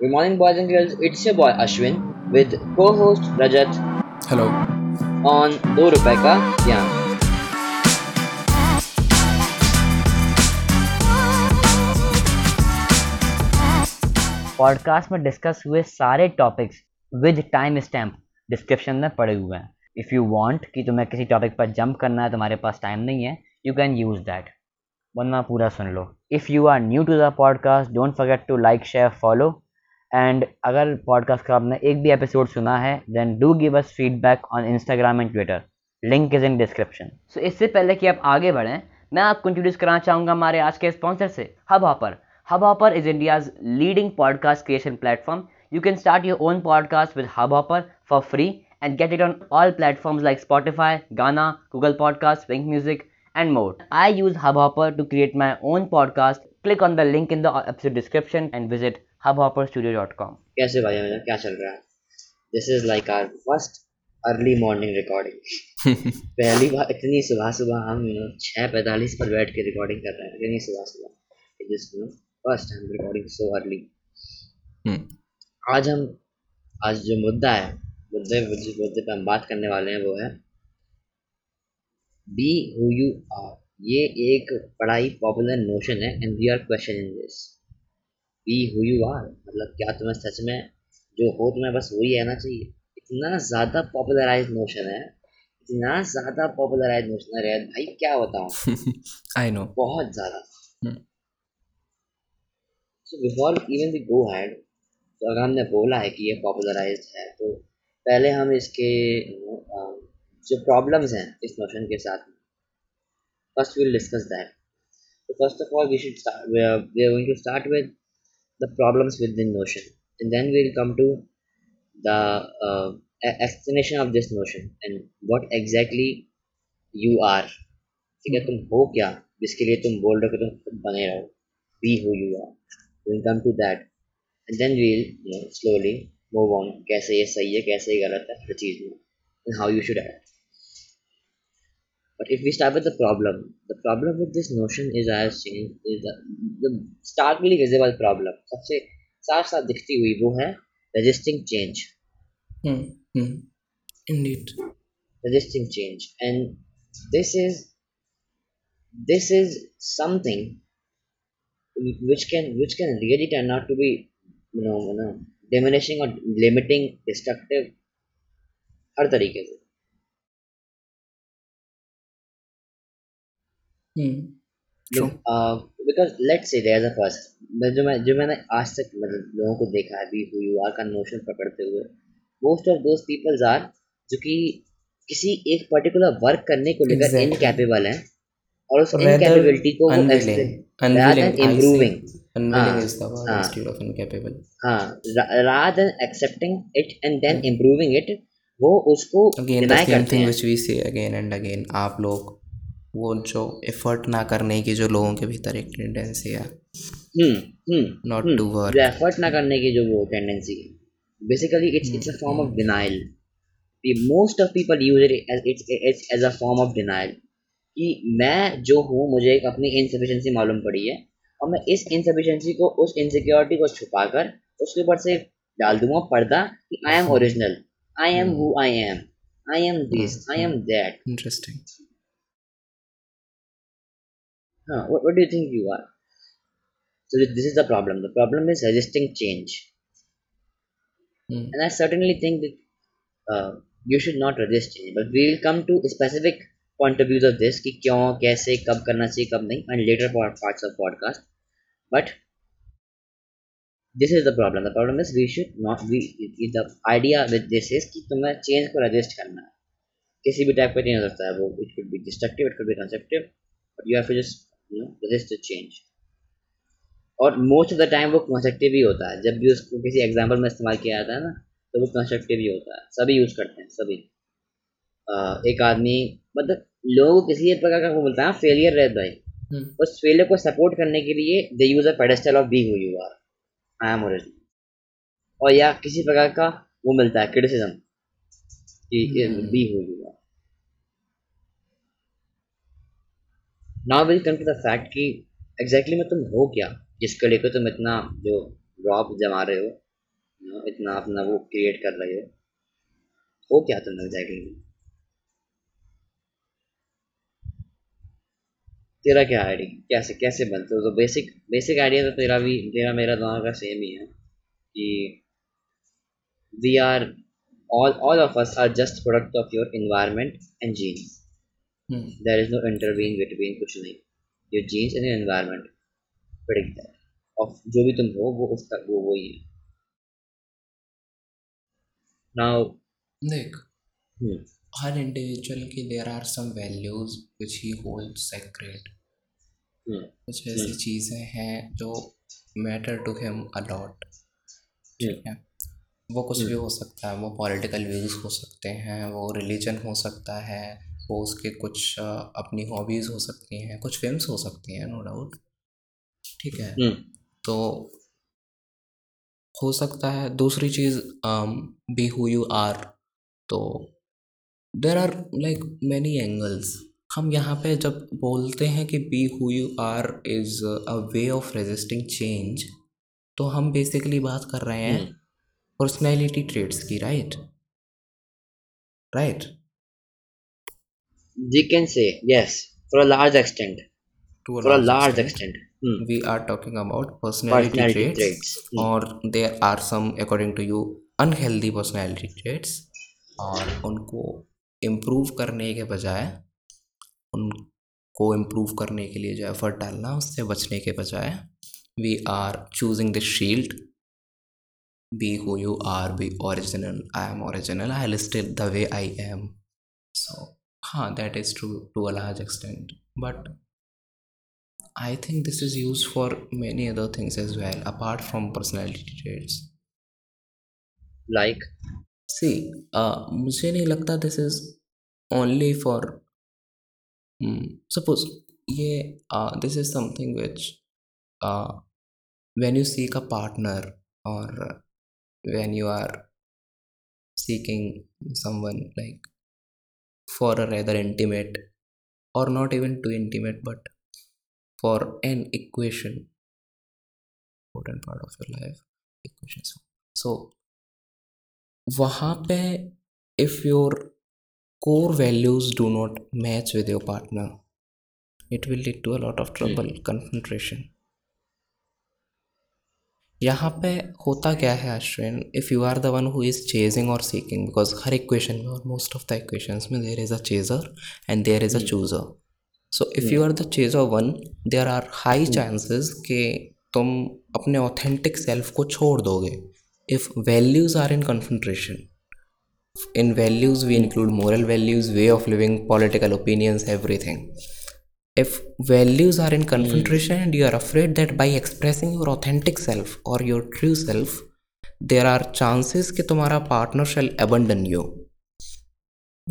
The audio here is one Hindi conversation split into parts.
Good morning, boys and girls. It's your boy Ashwin with co-host Rajat Hello. on का ज्ञान पॉडकास्ट में डिस्कस हुए सारे topics with time stamp description में पड़े हुए हैं इफ़ यू वांट कि तुम्हें किसी टॉपिक पर जंप करना है तुम्हारे पास टाइम नहीं है यू कैन यूज़ दैट वरना पूरा सुन लो if you are new to the podcast don't forget to like share follow and अगर पॉडकास्ट का आपने एक भी एपिसोड सुना है then do give us feedback on Instagram and Twitter link is in description so इससे पहले कि आप आगे बढ़ें मैं आपको इंट्रोड्यूस कराना चाहूँगा हमारे आज के स्पॉन्सर से Hubhopper Hubhopper is India's leading podcast creation platform you can start your own podcast with Hubhopper for free and get it on all platforms like Spotify, Ghana, Google Podcasts, Wink Music, and more. I use Hubhopper to create my own podcast. Click on the link in the episode description and visit hubhopperstudio.com. कैसे भाई मेरा क्या चल रहा है? This is like our first early morning recording पहली बार इतनी सुबह सुबह हम यू नो छः पैंतालीस पर बैठ के रिकॉर्डिंग कर रहे हैं। इतनी सुबह सुबह। You know first time recording so early. आज हम आज जो मुद्दा है मुद्दे जिस मुद्दे पे हम बात करने वाले हैं वो है बी हु यू आर ये एक बड़ा ही पॉपुलर नोशन है and we are question in this be who you are मतलब क्या तुम्हें सच में जो हो तुम्हें बस वही रहना चाहिए इतना ज़्यादा पॉपुलराइज नोशन है इतना ज़्यादा पॉपुलराइज नोशन है रेहत भाई क्या बताऊँ I know. बहुत ज़्यादा. So before even we go ahead तो अगर हमने बोला है कि ये पॉपुलराइज है तो पहले हम इसके um, जो प्रॉब्लम्स हैं इस नोशन के साथ first will discuss that first of all we should start we are, we are going to start with the problems with the notion and then we'll come to the uh, e- explanation of this notion and what exactly you are ठीक है तुम हो क्या जिसके लिए तुम बोल रहे हो कि तुम खुद बने रहो be who you are will come to that and then we'll you know slowly move on कैसे ये सही है कैसे ये गलत है हर चीज़ में and how you should act But if we start with the problem, the problem with this notion is as changed is the, the starkly visible problem. सबसे साफ़ साफ़ दिखती हुई वो है resisting change, Hmm. Hmm. Indeed. resisting change, and this is this is something which can which can really turn out to be you know, you know diminishing or limiting, destructive हर तरीके से Hmm. Because let say there a person जो मैं जो मैंने आज तक मतलब लोगों को देखा है हु यू आर का नोशन पकड़ते हुए most of those peoples are जो कि किसी एक पर्टिकुलर वर्क करने को लेकर Exactly. इनकैपेबल हैं और उस Rather इनकैपेबिलिटी को वो unwilling. rather than Unwilling. I say improving unwilling हाँ, is the word हाँ. instead of incapable. हाँ rather than accepting it and then improving it वो उसको Again, the डिनाई same करते thing हैं which we say again and again. आप लोग वो जो एफर्ट ना करने की जो लोगों के भीतर एक टेंडेंसी है। नॉट टू वर्क जो एफर्ट ना करने की जो वो टेंडेंसी है। Basically it's it's a form of denial most of people use it it's it's as a form of denial कि मैं जो हूँ मुझे एक अपनी इनसफिशिएंसी मालूम पड़ी है और मैं इस इनसफिशिएंसी को उस इनसिक्योरिटी को छुपाकर उसके ऊपर से डाल दूँगा पर्दा कि I am original I am who I am I am this I am that interesting Huh, what, what do you think you are? So this this is the problem. The problem is resisting change. And I certainly think that uh, you should not resist change. But we will come to specific point of views of this कि क्यों कैसे कब करना चाहिए कब नहीं and later part, parts of podcast. But this is the problem. The problem is we should not we the idea with this is कि तुम्हें change को resist करना है किसी भी टाइप का चेंज हो सकता है वो it could be destructive it could be constructive but you have to just know resist the change. और मोस्ट ऑफ़ द टाइम वो कंस्ट्रक्टिव ही होता है। जब भी उसको किसी एग्ज़ाम्पल में इस्तेमाल किया जाता है ना तो वो कंस्ट्रक्टिव ही होता है। सभी यूज़ करते हैं सभी। एक आदमी मतलब लोगों को किसी एक प्रकार का वो बोलता है फेलियर रहता है। Hmm. उस फेलियर को सपोर्ट करने के लिए they use a pedestal of be who you are I am original और या किसी प्रकार का वो मिलता है क्रिटिसिज्म कि. Be who you are now will come to the fact कि एग्जैक्टली में तुम हो क्या? जिसको लेकर तुम इतना जो रॉब जमा रहे हो इतना अपना वो क्रिएट कर रहे हो हो क्या तुम एग्जैक्टली तेरा क्या आइडिया कैसे कैसे बनते हो? तो बेसिक बेसिक आइडिया तो तेरा भी, तेरा मेरा दोनों का सेम ही है कि we are all all of us are just product of your environment and genes Hmm. there is no intervene between कुछ नहीं। Genes and your environment predict that of जो भी तुम हो वो उस तक वो वही है now देख। Hmm, हर इंडिविजुअल की there are some values which he hold sacred hmm, कुछ ऐसी चीज़ें हैं जो मैटर टू हिम अलॉट ठीक है? वो कुछ भी हो सकता है वो पॉलिटिकल व्यूज़ हो सकते हैं वो रिलीजन हो सकता है वो उसके कुछ अपनी हॉबीज़ हो सकती हैं कुछ फिल्म्स हो सकती हैं नो डाउट ठीक है? hmm, तो हो सकता है दूसरी चीज़ बी हु यू आर तो there are like many angles हम यहाँ पे जब बोलते हैं कि be who you are is a way of resisting change तो हम बेसिकली बात कर रहे हैं. पर्सनैलिटी ट्रेड्स की right right we can say yes for a large extent to for a large extent extent. hmm. we are talking about personality, personality traits, traits hmm. और there are some according to you unhealthy personality traits और उनको इम्प्रूव करने के बजाय उनको इम्प्रूव करने के लिए जो एफर्ट डालना उससे बचने के बजाय we are choosing the shield be who you are be original I am original I listed the way I am so हाँ that is true to a large extent but I think this is used for many other things as well, apart from personality traits. like See, uh, मुझे नहीं लगता this is only for. Hmm, suppose ये uh, this is something which uh, when you seek a partner or when you are seeking someone like for a rather intimate or not even too intimate but for an equation important part of your life equations so वहाँ पे if your core values do not match with your partner it will lead to a lot of trouble confrontation यहाँ पे होता क्या है Ashwin if you are the one who is chasing और सीकिंग बिकॉज़ हर इक्वेशन में और मोस्ट ऑफ़ द इक्वेशंस में there is a chaser and there is a chooser so if you are the chaser one there are high chances कि तुम अपने ऑथेंटिक सेल्फ को छोड़ दोगे। If values are in confrontation in values we include moral values way of living political opinions everything. If values are in confrontation and you are afraid that by expressing your authentic self or your true self there are chances कि तुम्हारा partner shall abandon you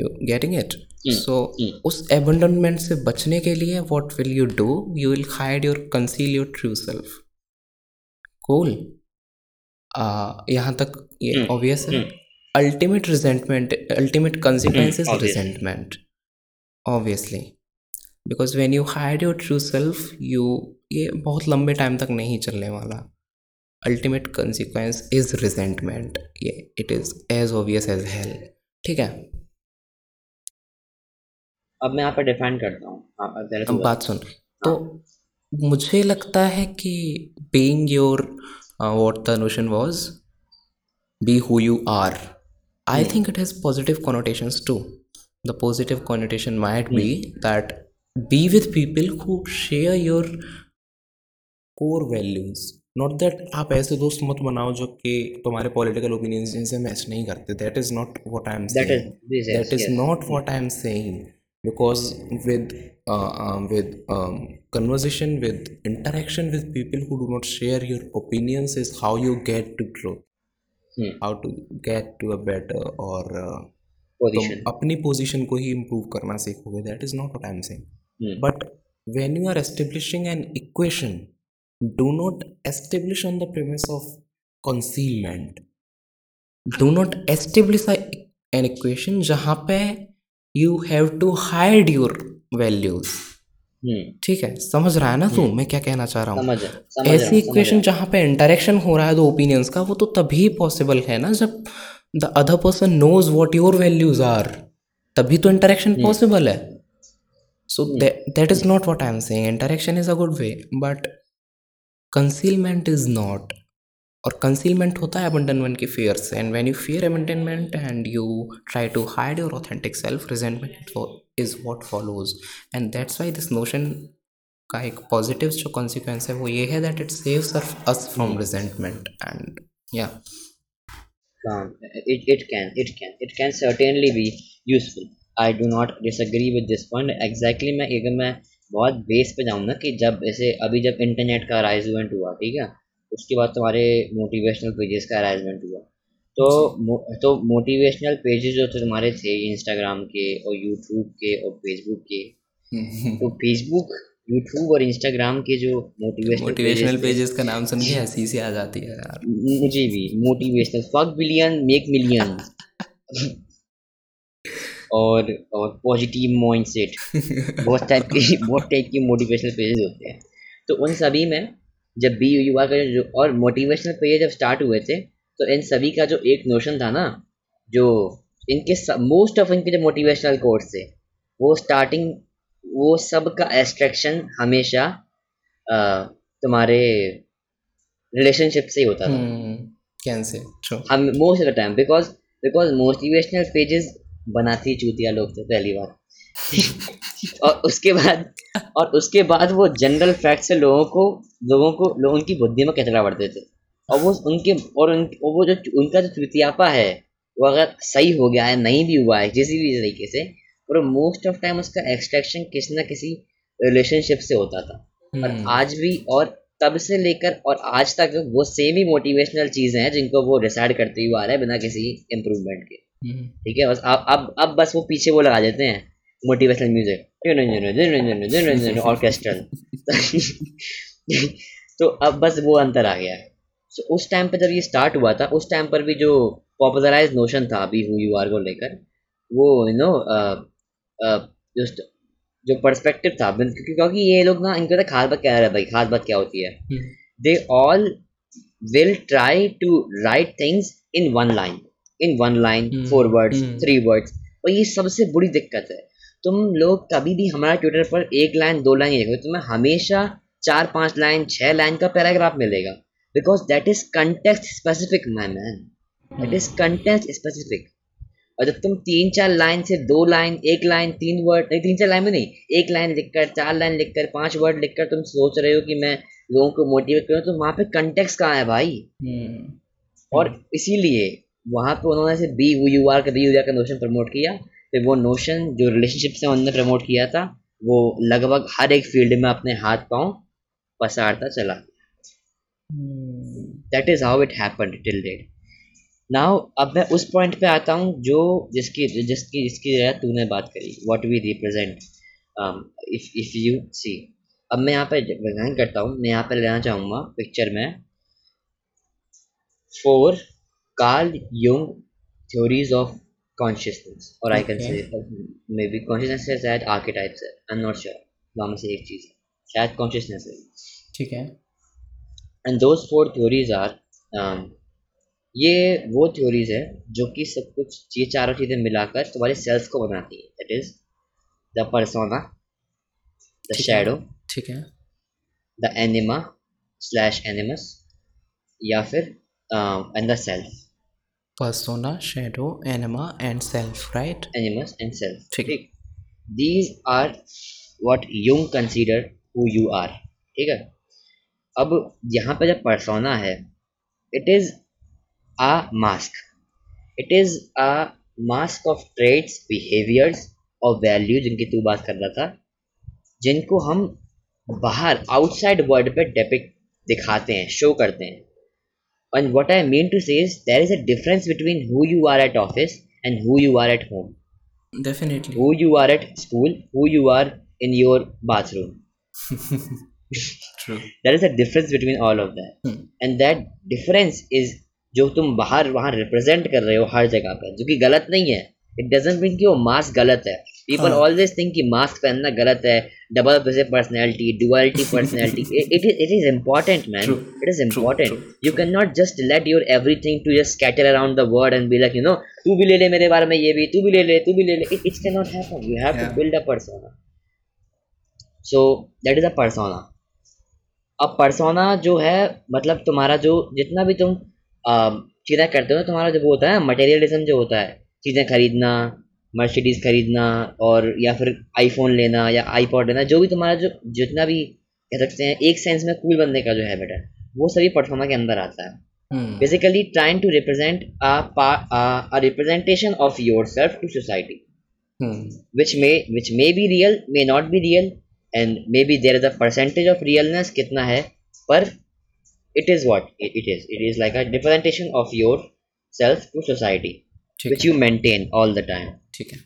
you getting it mm. so mm. उस abandonment से बचने के लिए what will you do you will hide your conceal your true self cool uh, यहाँ तक ये obvious है ultimate resentment ultimate consequence is obvious. Because when you hire your true self you ये बहुत लंबे टाइम तक नहीं चलने वाला। अल्टीमेट कंसिक्वेंस इज़ रिजेंटमेंट ये it is as obvious as hell ठीक है? अब मैं आप डिफेंड करता हूँ। हाँ, बात। सुन। तो मुझे लगता है कि being your what the notion was be who you are I think it has positive connotation to the positive connotation might be that be with people who share your core values not that आप ऐसे दोस्त मत बनाओ जो कि तुम्हारे पॉलिटिकल ओपिनियंस जिनसे मैच नहीं करते that is not what I am That is- this is- that is yes. not what i am saying because with uh, um, with um, conversation with interaction with people who do not share your opinions is how you get to truth Hmm. how to get to a better or uh, तुम अपनी पोजीशन को ही इम्प्रूव करना सीखोगे that is not what I am saying but when you are establishing an equation do not establish on the premise of concealment do not establish an equation जहाँ पे you have to hide your values ठीक है? समझ रहा है ना तू? मैं क्या कहना चाह रहा हूँ? ऐसी इक्वेशन जहाँ पे इंटरेक्शन हो रहा है दो ओपिनियंस का वो तो तभी पॉसिबल है ना जब the other person knows what your values are तभी तो इंटरेक्शन पॉसिबल है। So that is not what I am saying interaction is a good way but concealment is not और कंसीलमेंट होता है abandonment की fear से and when you fear abandonment and you try to hide your authentic self resentment is what follows and that's why this notion का एक पॉजिटिव जो कॉन्सिक्वेंस है वो ये है that it saves us from resentment and या Um, it, it can it can it can certainly be useful i do not disagree with this point. Exactly मैं अगर मैं बहुत बेस पे जाऊँ ना कि जब ऐसे अभी जब इंटरनेट का अराइजमेंट हुआ ठीक है? उसके बाद तुम्हारे मोटिवेशनल पेजेस का अराइजमेंट हुआ तो मो, तो मोटिवेशनल पेजेस जो थे तुम्हारे थे इंस्टाग्राम के और यूट्यूब के और फेसबुक के तो फेसबुक यूट्यूब और इंस्टाग्राम के जो मोटिवेशनल मोटिवेशनल पेजेस का नाम सुन के हँसी से आ जाती है यार। मुझे भी motivational fuck billion make million और और पॉजिटिव माइंडसेट बहुत टाइप के बहुत टाइप के मोटिवेशनल पेजेस होते हैं। तो उन सभी में जब बी युवा का जो और मोटिवेशनल पेज जब स्टार्ट हुए थे तो इन सभी का जो एक नोशन था ना जो इनके मोस्ट ऑफ़ इनके जो मोटिवेशनल कोर्स थे वो स्टार्टिंग वो सब का एस्ट्रैक्शन हमेशा अ, तुम्हारे रिलेशनशिप से ही होता था। कैसे ट्रू हम most of the time because because motivational pages बनाती चूतिया लोग थे पहली बार और उसके बाद और उसके बाद वो जनरल फैक्ट से लोगों को लोगों को लोगों की बुद्धि में कचरा बढ़ते थे। और वो उनके और, उन, और वो जो उनका जो चुतियापा है वो अगर सही हो गया है नहीं भी हुआ है किसी भी तरीके से और मोस्ट ऑफ़ टाइम उसका एक्सट्रैक्शन किसी ना किसी रिलेशनशिप से होता था। और हम्म। आज भी और तब से लेकर और आज तक वो सेम ही मोटिवेशनल चीज़ें हैं जिनको वो डिसाइड करते हुए आ रहा है बिना किसी इम्प्रूवमेंट के। ठीक है बस अब अब अब बस वो पीछे वो लगा देते हैं मोटिवेशनल म्यूज़िक ऑर्केस्ट्रल तो अब बस वो अंतर आ गया। है so, उस टाइम पर जब ये स्टार्ट हुआ था उस टाइम पर भी जो पॉपुलराइज नोशन था अभी हु यू आर को लेकर वो यू नो जस्ट जो पर्सपेक्टिव था क्योंकि क्योंकि ये लोग ना इनको तो खास बात क्या है भाई खास बात क्या होती है? They all will try to write things in one line in one line Hmm. Four words Hmm. Three words और ये सबसे बुरी दिक्कत है। तुम लोग कभी भी हमारा ट्विटर पर एक लाइन दो लाइन देखोगे तुम्हें हमेशा चार पाँच लाइन छह लाइन का पैराग्राफ मिलेगा। Because that is context specific my man that is context specific और जब तुम तीन चार लाइन से दो लाइन एक लाइन तीन वर्ड नहीं तीन चार लाइन में नहीं एक लाइन लिखकर चार लाइन लिखकर पाँच वर्ड लिखकर तुम सोच रहे हो कि मैं लोगों को मोटिवेट करूँ तो वहाँ पे कंटेक्स कहाँ है भाई? और इसीलिए वहाँ पे उन्होंने से बी यू आर का बी यू आर का नोशन प्रमोट किया। फिर वो नोशन जो रिलेशनशिप से उन्होंने प्रमोट किया था वो लगभग हर एक फ़ील्ड में अपने हाथ पाँव पसारता चला। That is how it happened till date now अब मैं उस पॉइंट पे आता हूँ जो जिसकी जिसकी जिसकी जो तूने बात करी what we represent if if you see अब मैं यहाँ पे डिज़ाइन करता हूँ। मैं यहाँ पे लेना चाहूँगा पिक्चर में for Carl Jung theories of consciousness or I can Okay. say uh, maybe consciousness है शायद archetypes है I'm not sure दोनों में से एक चीज़ है शायद consciousness है ठीक है and those four theories are um, ये वो theories है जो कि सब कुछ ये चारों चीज़ें मिलाकर तुम्हारे सेल्फ को बनाती है that is the persona the ठीक है। shadow ठीक है the anima slash animus या फिर um, and the self persona shadow anima and self right animus and self ठीक है। these are what Jung consider who you are ठीक है अब यहाँ पे जब persona है it is a mask it is a mask of traits behaviors और value जिनकी तू बात कर रहा था जिनको हम बाहर आउटसाइड वर्ल्ड पे डेपिक्ट दिखाते हैं शो करते हैं and what I mean to say is there is a difference between who you are at office and who you are at home definitely who you are at school, who you are in your bathroom. true There is a difference between all of that. Hmm. And that difference is जो तुम बाहर वहाँ रिप्रेजेंट कर रहे हो हर जगह पर जो कि गलत नहीं है इट डजेंट मीन कि वो मास्क गलत है। पीपल ऑलवेज थिंक कि मास्क पहनना गलत है। Double personality duality personality it is it is important man it is important you can not just let your every thing to just scatter around the word and be like you know तू भी ले ले मेरे बारे में ये भी तू भी ले ले तू भी ले ले. It it's can not happen you have to build a persona so that is a persona अब परसोना जो है मतलब तुम्हारा जो जितना भी तुम चीज़ें करते हो तुम्हारा जो होता है मटेरियलिज्म जो होता है चीज़ें खरीदना मर्सिडीज़ खरीदना और या फिर आईफोन लेना या आईपॉड लेना जो भी तुम्हारा जो जितना भी कह सकते हैं एक सेंस में कूल बनने का जो है बेटा वो सभी परफॉर्मा के अंदर आता है। Basically trying to represent a representation of your self to society which may which may be real may not be real and may be there is a percentage of realness कितना है पर it is what it is it is like a representation of your self to society which you maintain all the time. ठीक है।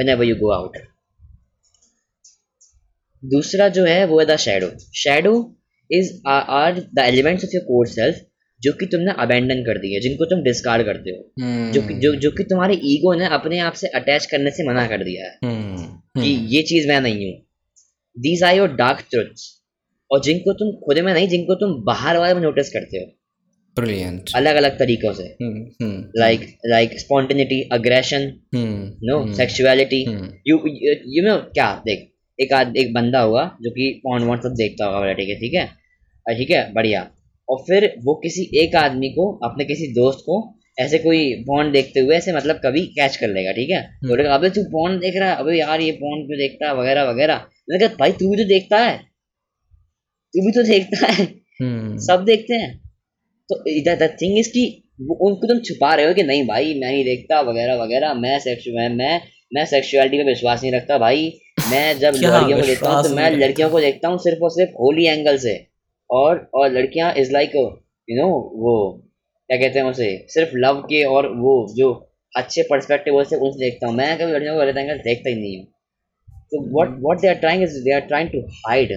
Whenever you go out. दूसरा जो है वो है the shadow shadow is are the elements of your core self जो कि तुमने अबेंडन कर दिए जिनको तुम डिस्कार्ड करते हो। hmm. जो कि जो जो कि तुम्हारे ईगो ने अपने आप से अटैच करने से मना कर दिया है। Hmm. कि ये चीज़ मैं नहीं हूँ। These are your dark truths और जिनको तुम खुद में नहीं जिनको तुम बाहर वाले में नोटिस करते हो। Brilliant. अलग अलग तरीकों से Hmm. Hmm. Like like spontaneity aggression Hmm. No Hmm. Sexuality Hmm. You you know क्या देख एक आद एक बंदा होगा जो कि पॉन वॉन सब देखता होगा बैठे के ठीक है ठीक है बढ़िया और फिर वो किसी एक आदमी को अपने किसी दोस्त को ऐसे कोई पॉन देखते हुए ऐसे मतलब कभी कैच कर लेगा ठीक है तो बोलेगा अबे तू पॉन देख रहा है अबे यार ये पॉन क्यों देखता है वगैरह वगैरह मैंने कहा भाई तू भी तो देखता है तू भी तो देखता है Hmm. सब देखते हैं तो द थिंग इज़ कि वो उनको तुम छुपा रहे हो कि नहीं भाई मैं नहीं देखता वगैरह वगैरह। मैं सेक्स मैं मैं मैं सेक्सुअलिटी पे विश्वास नहीं रखता भाई। मैं जब लड़कियों को देखता हूँ तो मैं लड़कियों को देखता हूँ सिर्फ़ और सिर्फ़ होली एंगल से। और और लड़कियाँ इज़ लाइक यू नो वो क्या कहते हैं उसे? सिर्फ़ लव के और वो जो अच्छे परस्पेक्टिव से उनसे देखता हूँ। मैं कभी लड़कियों को गलत एंगल देखता ही नहीं हूँ। तो what what they are trying is they are trying to hide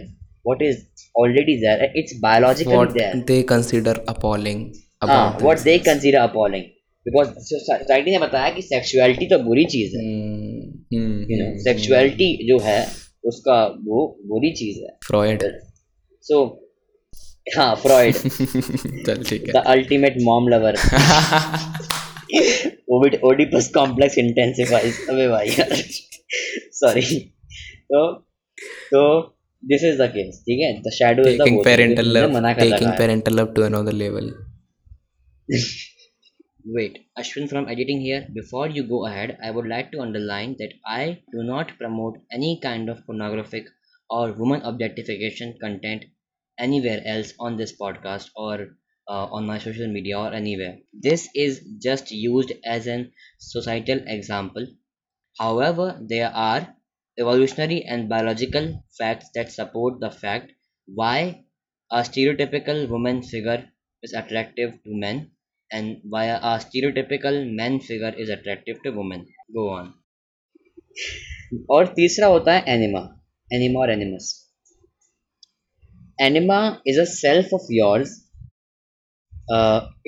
what is already there it's biologically What there they consider appalling हाँ about what they consider appalling because society ने बताया कि सेक्सुअलिटी तो बुरी चीज़ है Hmm. Hmm. You know hmm, sexuality जो है उसका वो बुरी चीज़ है hmm. Freud. सो हाँ फ्रॉइड चल ठीक the ultimate mom lover Ovid Oedipus complex intensifies अबे भाई यार सॉरी तो तो दिस इज द केस ठीक है the shadow is the taking parental love मना कर taking रखा है parental love to another level Wait, Ashwin from editing here. Before you go ahead, I would like to underline that I do not promote any kind of pornographic or woman objectification content anywhere else on this podcast or uh, on my social media or anywhere. This is just used as an societal example. However, there are evolutionary and biological facts that support the fact why a stereotypical woman figure is attractive to men and why a stereotypical man figure is attractive to women. Go on. और तीसरा होता है एनिमा एनिमा और animus anima is a self of yours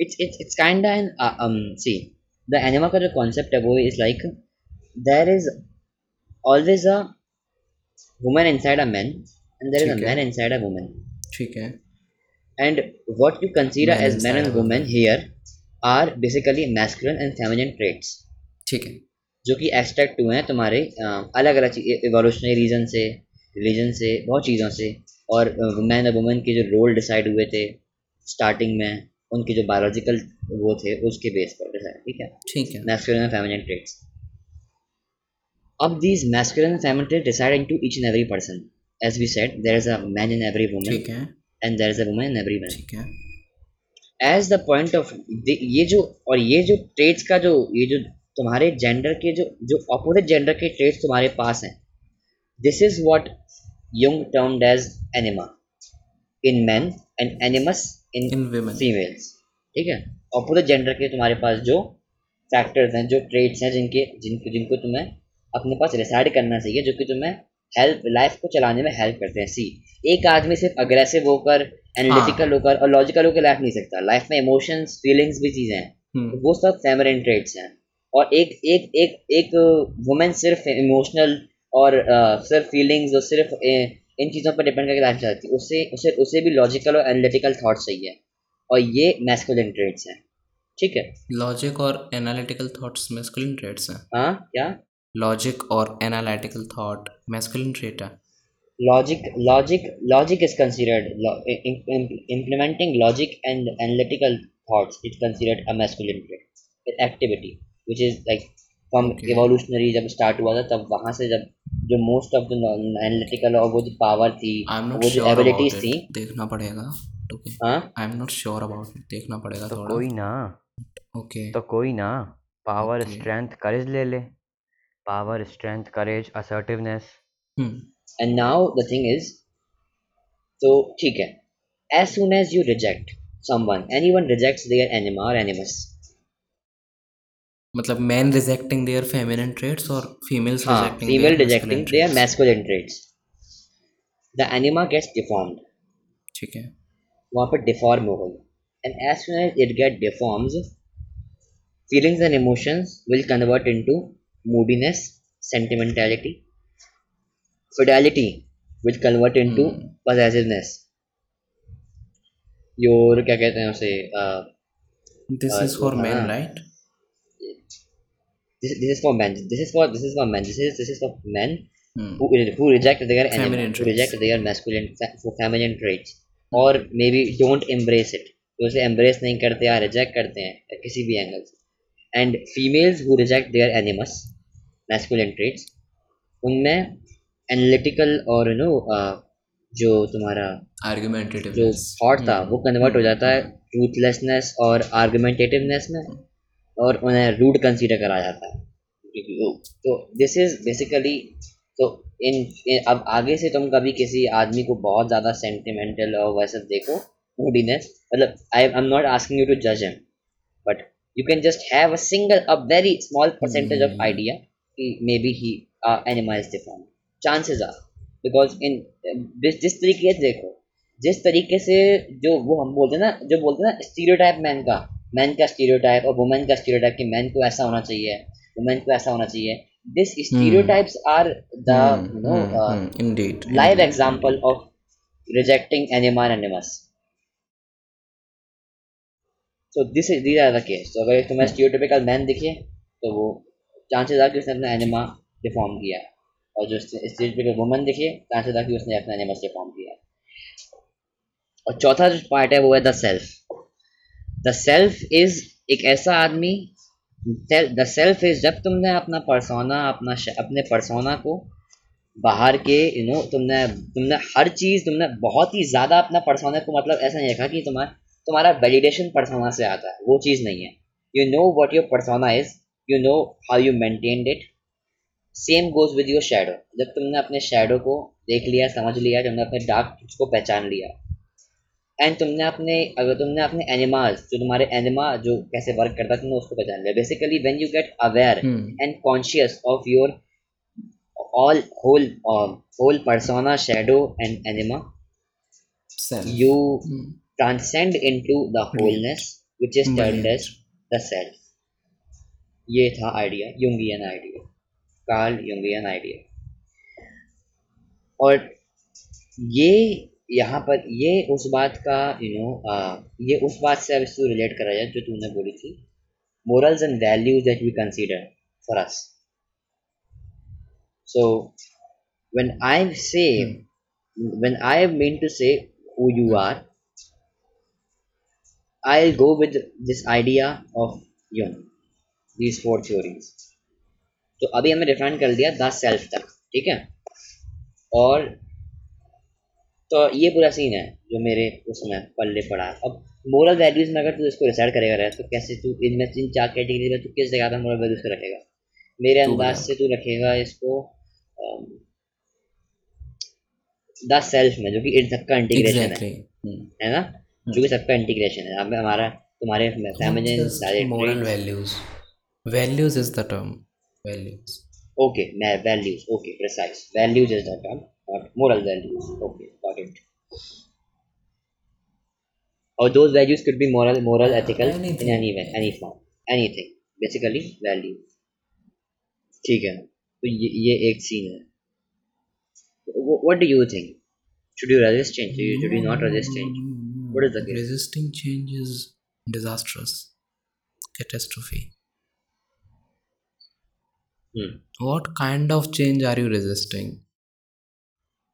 it's it's it's kind an um see the anima का जो कॉन्सेप्ट है वो is like there is always a woman inside a man and there is a man inside a woman ठीक है and what you consider Man as men and a women here are basically masculine and feminine traits ठीक है जो कि एक्सट्रैक्ट हुए हैं तुम्हारे अलग अलग इवोल्यूशनरी रीजन से रिलीजन से बहुत चीज़ों से और मैन और वुमेन के जो रोल डिसाइड हुए थे स्टार्टिंग में उनके जो बायोलॉजिकल वो थे उसके बेस पर ठीक है ठीक है masculine and feminine traits. अब these masculine each and every person as we said there is a man in every woman and there is a woman in every man as the point of ये जो और ये जो ट्रेड्स का जो ये जो तुम्हारे जेंडर के जो जो अपोजिट जेंडर के ट्रेड्स तुम्हारे पास हैं this is what Jung termed as anima in man and animus in females ठीक है? अपोजिट जेंडर के तुम्हारे पास जो फैक्टर्स हैं जो ट्रेड्स हैं जिनके जिनको जिनको तुम्हें अपने पास रिसाइड करना चाहिए जो कि तुम्हें हेल्प लाइफ को चलाने में हेल्प करते हैं। सी एक आदमी सिर्फ़ अग्रेसिव होकर एनालिटिकल होकर और लॉजिकल होकर लाइफ नहीं सकता। लाइफ में इमोशंस फीलिंग्स भी चीज़ें हैं। हम्म, तो वो सब फेमरिन ट्रेड्स हैं। और एक एक एक एक वुमेन सिर्फ़ इमोशनल और uh, सिर्फ़ फीलिंग्स और सिर्फ़ uh, इन चीज़ों पर डिपेंड करके लाइफ चलाती है। उससे उसे उसे भी लॉजिकल और एनालिटिकल थॉट चाहिए। और ये मैस्कुलिन ट्रेड्स हैं। ठीक है? लॉजिक और एनालिटिकल थॉट्स मैस्कुलिन ट्रेड्स हैं। हाँ क्या? लॉजिक और एनालिटिकल थॉट मैस्कुलिन ट्रेट है logic logic logic is considered implementing logic and analytical thoughts is considered a masculine trait activity which is like from evolutionary जब स्टार्ट हुआ था तब वहाँ से जब जो मोस्ट ऑफ़ द एनालिटिकल और वो जो पावर थी वो जो एबिलिटीज थी। देखना पड़ेगा okay I am not sure about देखना पड़ेगा तो कोई ना। ओके तो कोई ना पावर स्ट्रेंथ करेज ले ले. Power strength courage assertiveness hmm and now the thing is तो ठीक है. As soon as you reject someone anyone rejects their anima or animus. मतलब man rejecting their feminine traits और फीमेल्स हाँ rejecting female rejecting their masculine traits. The anima gets deformed. ठीक है. वहाँ पर डिफॉर्म हो गई. And as soon as it get deforms feelings and emotions will convert into moodiness sentimentality fidelity will convert into Hmm. possessiveness your क्या कहते हैं उसे uh, this Uh, is for हाँ. Man right this, this is for men this is for this is for men this is this is for men Hmm. who, who reject their anima, Feminine who reject their masculine for feminine traits or maybe don't embrace it तो उसे embrace नहीं करते या reject करते हैं किसी भी एंगल से and females who reject their animus masculine traits. उनमें analytical और you know uh, जो तुम्हारा आर्गुमेंटेटिव जो थॉट था वो कन्वर्ट हो जाता है रूथलेसनेस और आर्गुमेंटेटिवनेस में और उन्हें रूड कंसीडर करा जाता है। तो दिस इज़ बेसिकली तो इन, इन अब आगे से तुम कभी किसी आदमी को बहुत ज़्यादा सेंटिमेंटल और वैसे देखो मूडीनेस मतलब I I am not asking you to जज him but you can just have a single a very small percentage of Hmm. Idea कि maybe he animal is deform chances are because in जिस तरीके से देखो जिस तरीके से जो वो हम बोलते हैं ना जो बोलते हैं ना स्टीरियोटाइप मैन का मैन का स्टीरियोटाइप और वुमेन का स्टीरियोटाइप कि मैन को ऐसा होना चाहिए वुमेन को ऐसा होना चाहिए. This stereotypes are the you know Hmm. Indeed live example of rejecting anima and animus. So this is these are the अगर तुम्हें stereotypical man दिखे तो वो chances are कि उसने अपना anima डिफॉर्म किया। और जो stereotypical woman दिखे chances are कि उसने अपना animus deform किया। और चौथा जो पार्ट है, वो है the self the self is एक ऐसा आदमी द सेल्फ इज़ जब तुमने अपना परसोना अपना अपने परसोना को बाहर के यू नो तुमने तुमने हर चीज़, तुमने बहुत ही ज़्यादा अपना परसोना को मतलब ऐसा नहीं रखा कि तुम्हारा तुम्हारा वैलिडेशन परसोना से आता है। वो चीज़ नहीं है। You know what your persona is you know how you maintained it same goes with your shadow जब तुमने अपने शेडो को देख लिया समझ लिया तुमने अपने डार्क को पहचान लिया एंड तुमने अपने अगर तुमने अपने एनिमाज जो तुम्हारे एनिमा जो कैसे वर्क करता है तुमने उसको पहचान लिया। Basically when you get aware and conscious of your your all whole uh, whole persona shadow and anima self you Hmm. transcend into the wholeness which is termed Brilliant. as the self ये था idea Jungian idea Carl Jungian idea और ये यहाँ पर, ये उस बात का यू नो ये उस बात से अब इसको रिलेट करा जाए जो तूने बोली थी morals and values that we consider for us so when I say when I mean to say who you are I go with this idea of Jung these four theories. तो अभी हमने डिफाइन कर दिया द सेल्फ तक ठीक है? और तो ये पूरा सीन है जो मेरे उसमें पल्ले पड़ा। अब मोरल वैल्यूज़ में अगर तू इसको डिसाइड करेगा रहे तो कैसे तू इनमें इन चार कैटेगरी में तू किस जगह पे मोरल वैल्यूज़ को रखेगा? मेरे अंदाज से तू रखेगा इसको द सेल्फ में जो कि इन सबका इंटीग्रेशन है। है ना? जो कि सबका इंटीग्रेशन है। हमारा तुम्हारे फेमिनिन सारे moral values values is the term values okay मैं values okay precise values is the term not moral values okay got it और those values could be moral moral ethical in Anything. any way any form anything basically value ठीक है तो ये ये एक सीन है what do you think should you resist change should you not resist change what is the case resisting change is disastrous catastrophe Hmm. what kind of change are you resisting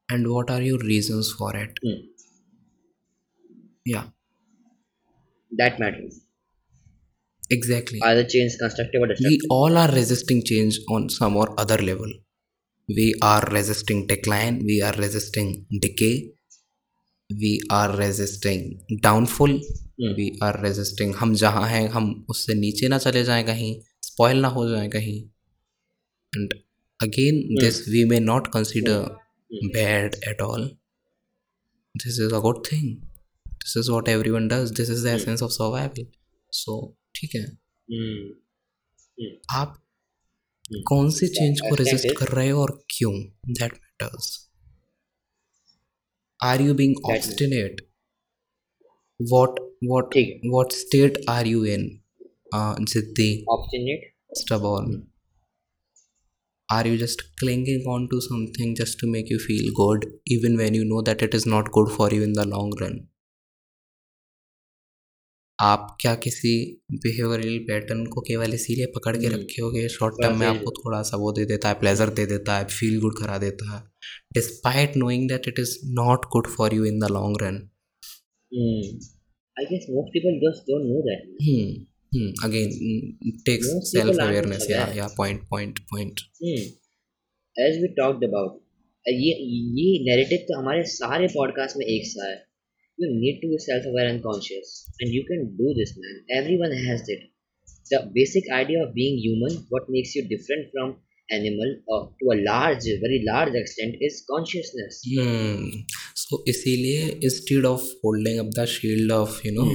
and what are your reasons for it Hmm. yeah that matters exactly are the change constructive or we destructive all are resisting change on some or other level we are resisting decline we are resisting decay we are resisting downfall Hmm. we are resisting हम जहाँ हैं हम उससे नीचे ना चले जाएँ कहीं spoil ना हो जाएँ कहीं and again this we may not consider Hmm. bad at all this is a good thing this is what everyone does this is the Hmm. essence of survival so ठीक है hmm. आप Hmm. कौन से चेंज को extent रेजिस्ट is- कर रहे हो और क्यों that matters are you being That matters. Obstinate what what ठीक है what state are you in जिद्दी obstinate stubborn are you just clinging on to something just to make you feel good even when you know that it is not good for you in the long run आप क्या किसी बिहेवियरल पैटर्न को केवल इसीलिए पकड़ के रखे हो गए शॉर्ट टर्म में आपको थोड़ा सा वो दे देता है प्लेजर दे देता है फील गुड करा देता है despite knowing that it is not good for you in the long run I guess most people just don't know that hmm hmm again takes Most people self aren't awareness yeah aware. yeah point point point hmm. as we talked about ये ये narrative तो हमारे सारे podcast में एक सा है you need to be self aware and conscious and you can do this man everyone has it the basic idea of being human what makes you different from animal or to a large very large extent is consciousness Hmm. So इसीलिए instead of holding up the shield of you know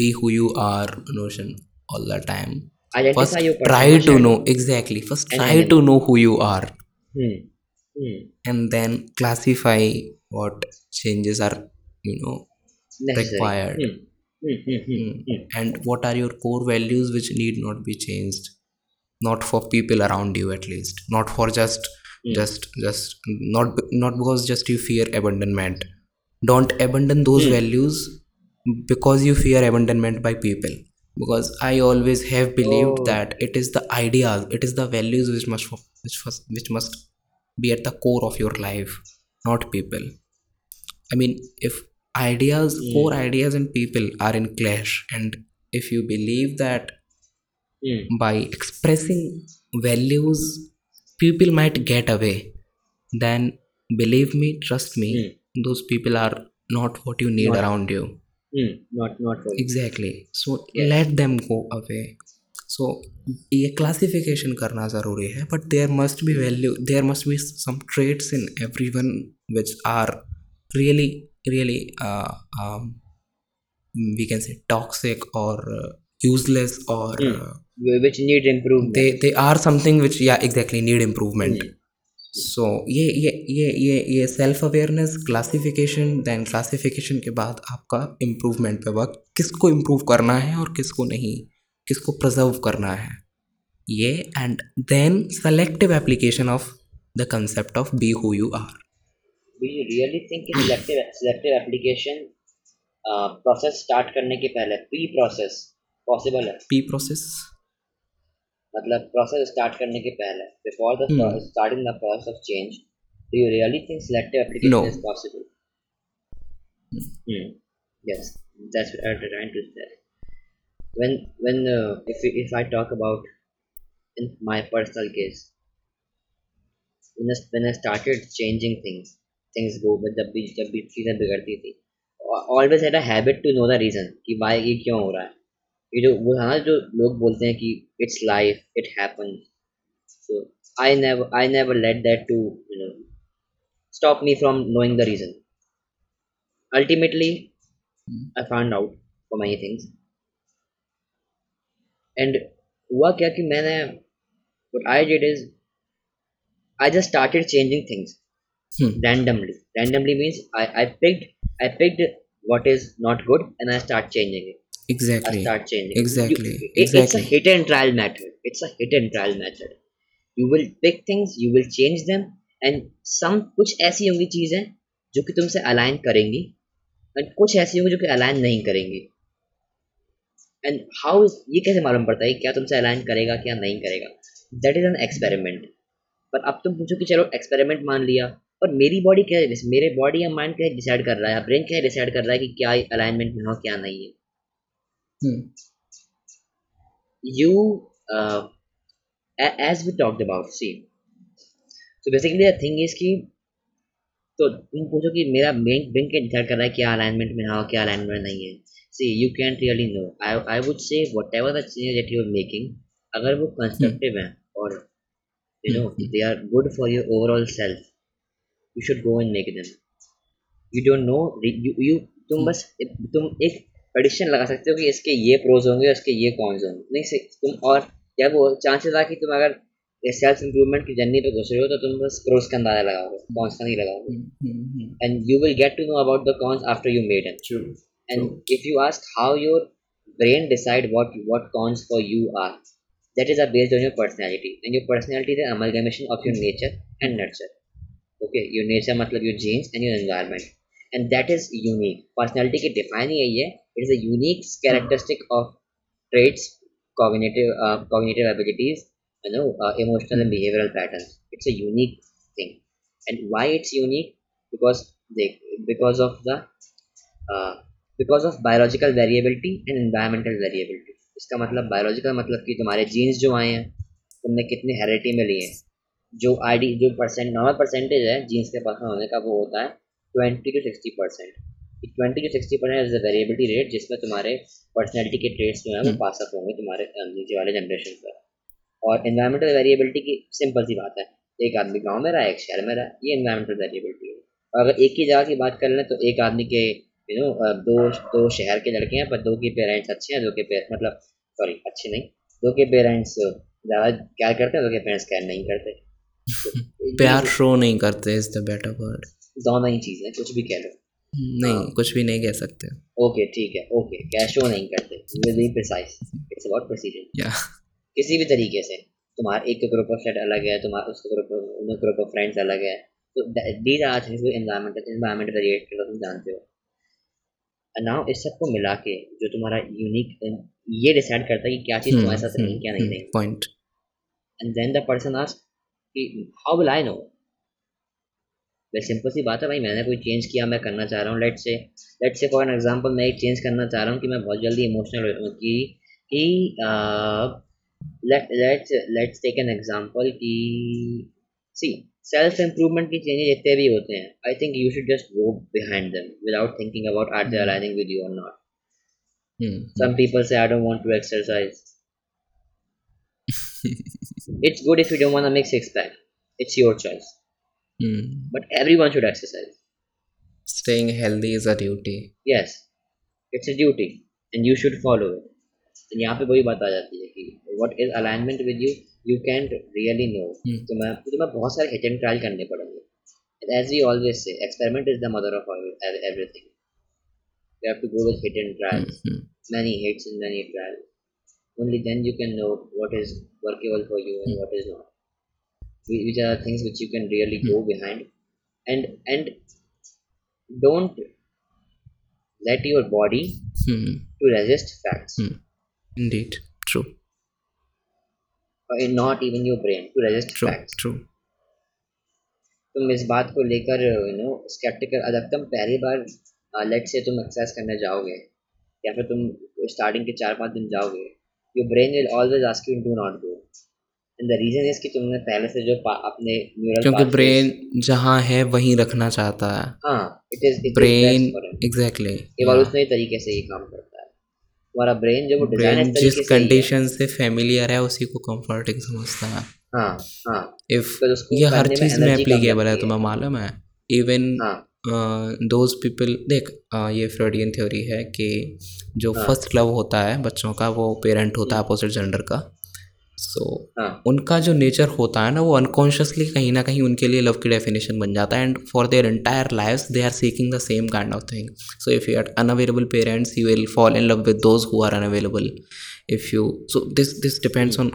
be who you are notion all the time identify first your try to know exactly first And try to know who you are hmm. Hmm. and then classify what changes are you know Necessary. Required. Hmm. Hmm. Hmm. Hmm. And what are your core values which need not be changed not for people around you at least not for just just just not not because just you fear abandonment don't abandon those values because you fear abandonment by people because i always have believed Oh. that it is the ideas it is the values which must which must which must be at the core of your life not people i mean if ideas Hmm. core ideas and people are in clash and if you believe that Hmm. by expressing values people might get away then believe me trust me Hmm. those people are not what you need Not- around you Hmm. Not not for exactly so Yes. let them go away so ये क्लासिफिकेशन करना ज़रूरी है but there must be value there must be some traits in every one which are really really we can say toxic or uh, useless or Hmm. uh, Which need improvement. they they are something which yeah exactly need improvement Hmm. So ये ये ये ये ये self awareness classification then classification के बाद आपका इम्प्रूवमेंट पे वर्क किसको इम्प्रूव करना है और किसको नहीं? किसको प्रजर्व करना है? ये and then selective application of the concept of be who you are Do you really think कि selective selective application uh, process start करने के पहले? Pre प्रोसेस पॉसिबल है? पी प्रोसेस मतलब process start करने के पहले before the Hmm. starting the process of change do you really think selective application No. is possible hmm. yes that's what I'm trying to say when when uh, if if I talk about in my personal case when I, when I started changing things things go but जब भी जब भी चीज़ें बिगड़ती थी always had a habit to know the reason कि why ये क्यों हो रहा है ये जो वो है ना जो लोग बोलते हैं कि it's life it happen so I never I never let that to you know stop me from knowing the reason ultimately I found out for many things and हुआ क्या कि मैंने but I did is I just started changing things randomly randomly means I I picked I picked what is not good and I start changing it I start changing. Exactly, You- it- It's a hit and trial method. it's a hit and trial method. You will pick things you will change them and some कुछ ऐसी होंगी चीज़ें जो कि तुमसे अलाइन करेंगी एंड कुछ ऐसी होंगी जो कि अलाइन नहीं करेंगी. एंड हाउ ये कैसे मालूम पड़ता है क्या तुमसे अलाइन करेगा क्या नहीं करेगा? दैट इज़ एन एक्सपेरिमेंट पर अब तुम पूछो कि चलो एक्सपेरिमेंट मान लिया और मेरी बॉडी क्या है? मेरे बॉडी या माइंड क्या डिसाइड कर रहा है ब्रेन क्या डिसाइड कर रहा है कि क्या अलाइनमेंट में हो क्या नहीं है. Hmm. you uh, a- as we talked about see. So basically the thing is कि तो तुम पूछो कि मेरा ब्रेन ब्रेन क्या डिसाइड कर रहा है क्या अलाइनमेंट में हाँ क्या अलाइनमेंट में नहीं है। See you can really know I I would say whatever the change that you are making अगर वो कंस्ट्रक्टिव हैं और you know Hmm. They are good for your overall self you should go and make them you don't know you you तुम बस तुम एक एडिशन लगा सकते हो कि इसके ये प्रोज होंगे और इसके ये कॉन्स होंगे। नहीं से तुम और क्या वो चांसेस आ कि तुम अगर सेल्फ इम्प्रूवमेंट की जर्नी पर घुस रहे हो तो तुम बस प्रोज का अंदाज़ा लगाओ कॉन्स का नहीं लगाओ and you will get to know about the cons after you made and and if you ask how your brain decide what what cons for you are that is a based on your personality and your personality is amalgamation of your nature and nurture okay your nature मतलब your genes and your environment and that is unique personality की डिफाइन यही है it is a unique characteristic of traits cognitive uh, cognitive abilities you know uh, emotional and behavioral patterns it's a unique thing and why it's unique because they because of the uh, because of biological variability and environmental variability इसका मतलब बायोलॉजिकल मतलब कि तुम्हारे जीन्स जो आए हैं तुमने कितने हेरिटी में लिए हैं जो आईडी जो परसेंट नॉर्मल परसेंटेज है जीन्स के पास होने का वो होता है twenty to sixty percent twenty to sixty percent is the variability rate जिसमें तुम्हारे पर्सनैलिटी के ट्रेड्स जो है वो हम्म। पास अप होंगे तुम्हारे नीचे वाले जनरेशन पर। और इन्वायरमेंटल वेरिएबिलिटी की सिंपल सी बात है। एक आदमी गाँव में रहा है एक शहर में रहा है ये इन्वायरमेंटल वेरिएबिलिटी है। और अगर एक ही जगह की बात कर लें तो एक आदमी के यू नो दो दो शहर के लड़के हैं पर दो के पेरेंट्स अच्छे हैं दो के पेरेंट्स मतलब सॉरी अच्छे नहीं। दो के पेरेंट्स ज़्यादा केयर करते हैं दो के पेरेंट्स केयर नहीं करते। तो प्यार शो नहीं करते इज़ द बेटर वर्ड दोनों ही चीज़ें कुछ भी कह लो। नहीं कुछ भी नहीं कह सकते। ओके ठीक है ओके क्या शो नहीं करते। Will be precise it's about precision या किसी भी तरीके से तुम्हारा एक ग्रुप ऑफ़ सेट अलग है तुम्हारा उसका ग्रुप ग्रुप ऑफ़ फ्रेंड्स अलग है तो these are things environment environment variate तुम जानते हो। नाउ इस सबको मिला के जो तुम्हारा यूनिक ये डिसाइड करता है कि क्या चीज़ तुम्हारे साथ रहेगी क्या नहीं। रहेगी point and then the person ask कि हाउ विल आई नो वैसे सिंपल सी बात है भाई मैंने कोई चेंज किया मैं करना चाह रहा हूँ let say let say for an example मैं एक चेंज करना चाह रहा हूँ कि मैं बहुत जल्दी इमोशनल हो कि कि let let's let's take an example कि सी सेल्फ इम्प्रूवमेंट की चेंजेस जितने भी होते हैं I think you should just go behind them without thinking about are they aligning with you और not some people say i don't want to exercise. It's good if you don't want to make six pack. It's your choice. Hmm. but everyone should exercise Staying healthy is a duty. yes it's a duty and you should follow it and यहाँ पे वही बात आ जाती है कि what is alignment with you you can't really know Hmm. तो मैं तो तुम्हें बहुत सारे hit and trial करने पड़ेंगे and as we always say experiment is the mother of all, everything you have to go with hit and trials Hmm. many hits and many trials. Only then you can know what is workable for you and what is not. Whi- Which are things which you can really mm-hmm. go behind, and and don't let your body mm-hmm. to resist facts, mm-hmm. Indeed. True. or not even your brain to resist True. facts. True. तुम इस बात को लेकर यू नो स्केप्टिकल अगर तुम पहली बार लेट से तुम एक्सरसाइज करने जाओगे या फिर तुम स्टार्टिंग के चार पाँच दिन जाओगे your brain will always ask you to not and the reason is कि तुमने पहले से जो अपने न्यूरल क्योंकि ब्रेन जहाँ है वहीं रखना चाहता है। हाँ it is brain exactly evolutionary तरीके से ये काम करता है। तुम्हारा ब्रेन जब वो डिज़ाइन जिस ही है, कंडीशन से फेमिलियर है उसी को कंफर्टिंग समझता है। हाँ हाँ। इफ़ ये हर चीज़ में एप्लीकेबल है तुम्हें मालूम है? इवन हाँ। दोज पीपल देख ये फ्रॉडियन थ्योरी है कि जो हाँ। फ़र्स्ट लव होता है बच्चों का वो पेरेंट होता है अपोजिट जेंडर का। सो हाँ। उनका जो नेचर होता है ना वो अनकॉन्शियसली कहीं ना कहीं उनके लिए लव की डेफिनेशन बन जाता है and for their entire life they are seeking the same kind of thing so if you are unavailable parents you will fall in love with those who are unavailable if you so this this depends on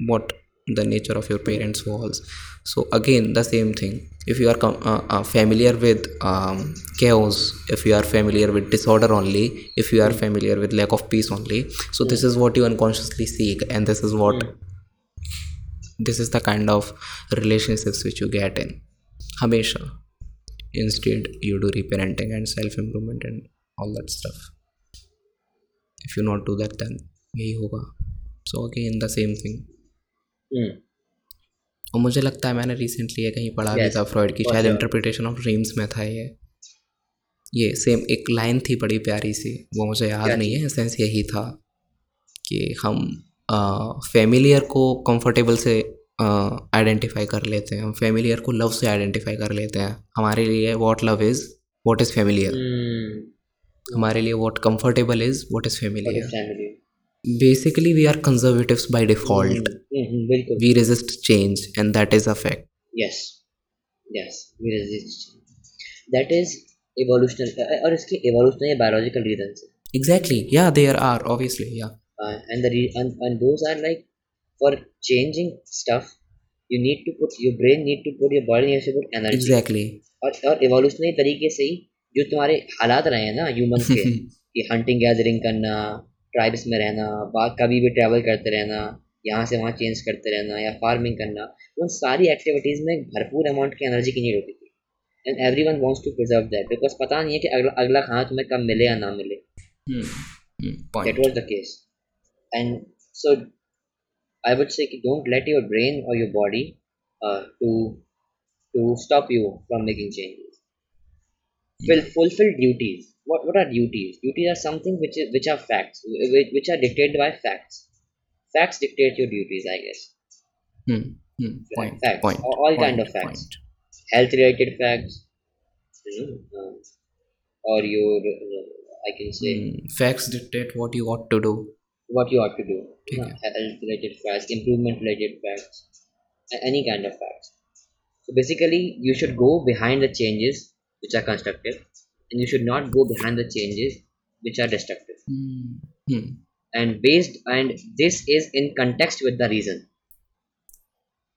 what the nature of your parents was so again the same thing if you are com- uh, uh, familiar with um, chaos if you are familiar with disorder only if you are familiar with lack of peace only so this is what you unconsciously seek and this is what this is the kind of relationships which you get in hamisha instead you do reparenting and self improvement and all that stuff if you not do that then यही होगा so again the same thing hmm और मुझे लगता है मैंने रिसेंटली ये कहीं पढ़ा भी था फ्रॉइड की शायद इंटरप्रिटेशन ऑफ़ ड्रीम्स में था ये। ये सेम एक लाइन थी बड़ी प्यारी सी वो मुझे याद नहीं है सेंस यही था कि हम फेमिलियर को कंफर्टेबल से आइडेंटिफाई कर लेते हैं हम फेमिलियर को लव से आइडेंटिफाई कर लेते हैं। हमारे लिए what love is what is familiar हम्म। हमारे लिए what comfortable is what is familiar are conservatives by default hmm, hmm, बिल्कुल we resist change and that is a fact yes yes we resist change that is evolutionary और इसके evolutionary biological reasons exactly yeah there are obviously yeah uh, and the re- and, and those are like for changing stuff you need to put your brain need to put your body needs to put energy exactly और और evolutionary तरीके से ही जो तुम्हारे हालात रहे हैं ना ह्यूमंस के कि हंटिंग गैदरिंग करना ट्राइब्स में रहना बाग कभी भी ट्रैवल करते रहना यहाँ से वहाँ चेंज करते रहना या फ़ार्मिंग करना उन सारी एक्टिविटीज़ में भरपूर अमाउंट की एनर्जी की नीड होती थी। And every one wants to preserve that because पता नहीं है कि अगला अगला खाना तुम्हें कब मिले या ना मिले। Point. That was the case. And so i would say ki don't let your brain or your body uh, to to stop you from making changes. Ful- fulfill duties. what what are duties duties are something which is which are facts which, which are dictated by facts facts dictate your duties i guess hmm. Hmm. point Facts. point All- all point, kind of facts. point. health related facts you know, um, or your uh, i can say Hmm. facts dictate what you ought to do what you ought to do. ठीक you है। know, health related facts, improvement related facts, a- any kind of facts. So basically, you should go behind the changes which are constructive, and you should not go behind the changes which are destructive. hmm. Hmm. And based and this is in context with the reason.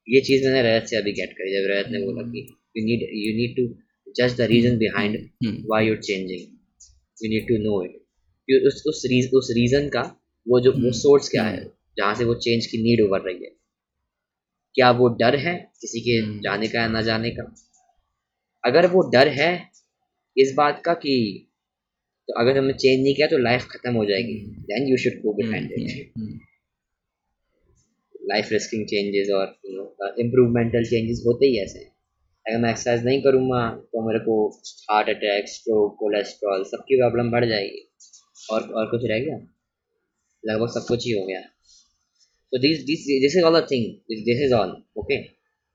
ये चीज़ मैंने रजत से अभी गेट करी जब रजत ने बोला कि you need you need to judge the reason behind Hmm. why you're changing. You need to know it. You उस उस रीज उस रीजन का वो जो वो हम्म, सोर्स क्या है हम्म। जहाँ से वो चेंज की नीड उभर रही है क्या वो डर है किसी के हम्म। जाने का या ना जाने का अगर वो डर है इस बात का कि तो अगर हमने चेंज नहीं किया तो लाइफ खत्म हो जाएगी। Then you should go. Behind it. Life risking changes और यू नो इम्प्रूवमेंटल चेंजेस होते ही ऐसे अगर मैं एक्सरसाइज नहीं करूँगा तो मेरे को हार्ट अटैक स्ट्रोक कोलेस्ट्रॉल सबकी प्रॉब्लम बढ़ जाएगी और और कुछ रह गया लगभग सब कुछ ही हो गया तो this this is all the thing this, this is all okay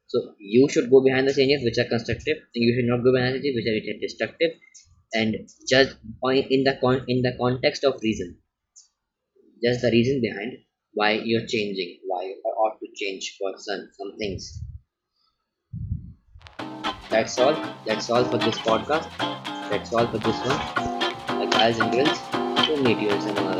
so you should go behind the changes which are constructive. And you should not go behind the changes which are destructive. And on- in the con in the context of reason. Just the reason behind why you're changing why you ought to change for some some things. That's all. That's all for this podcast. That's all for this one. Like guys and girls we'll meet you in another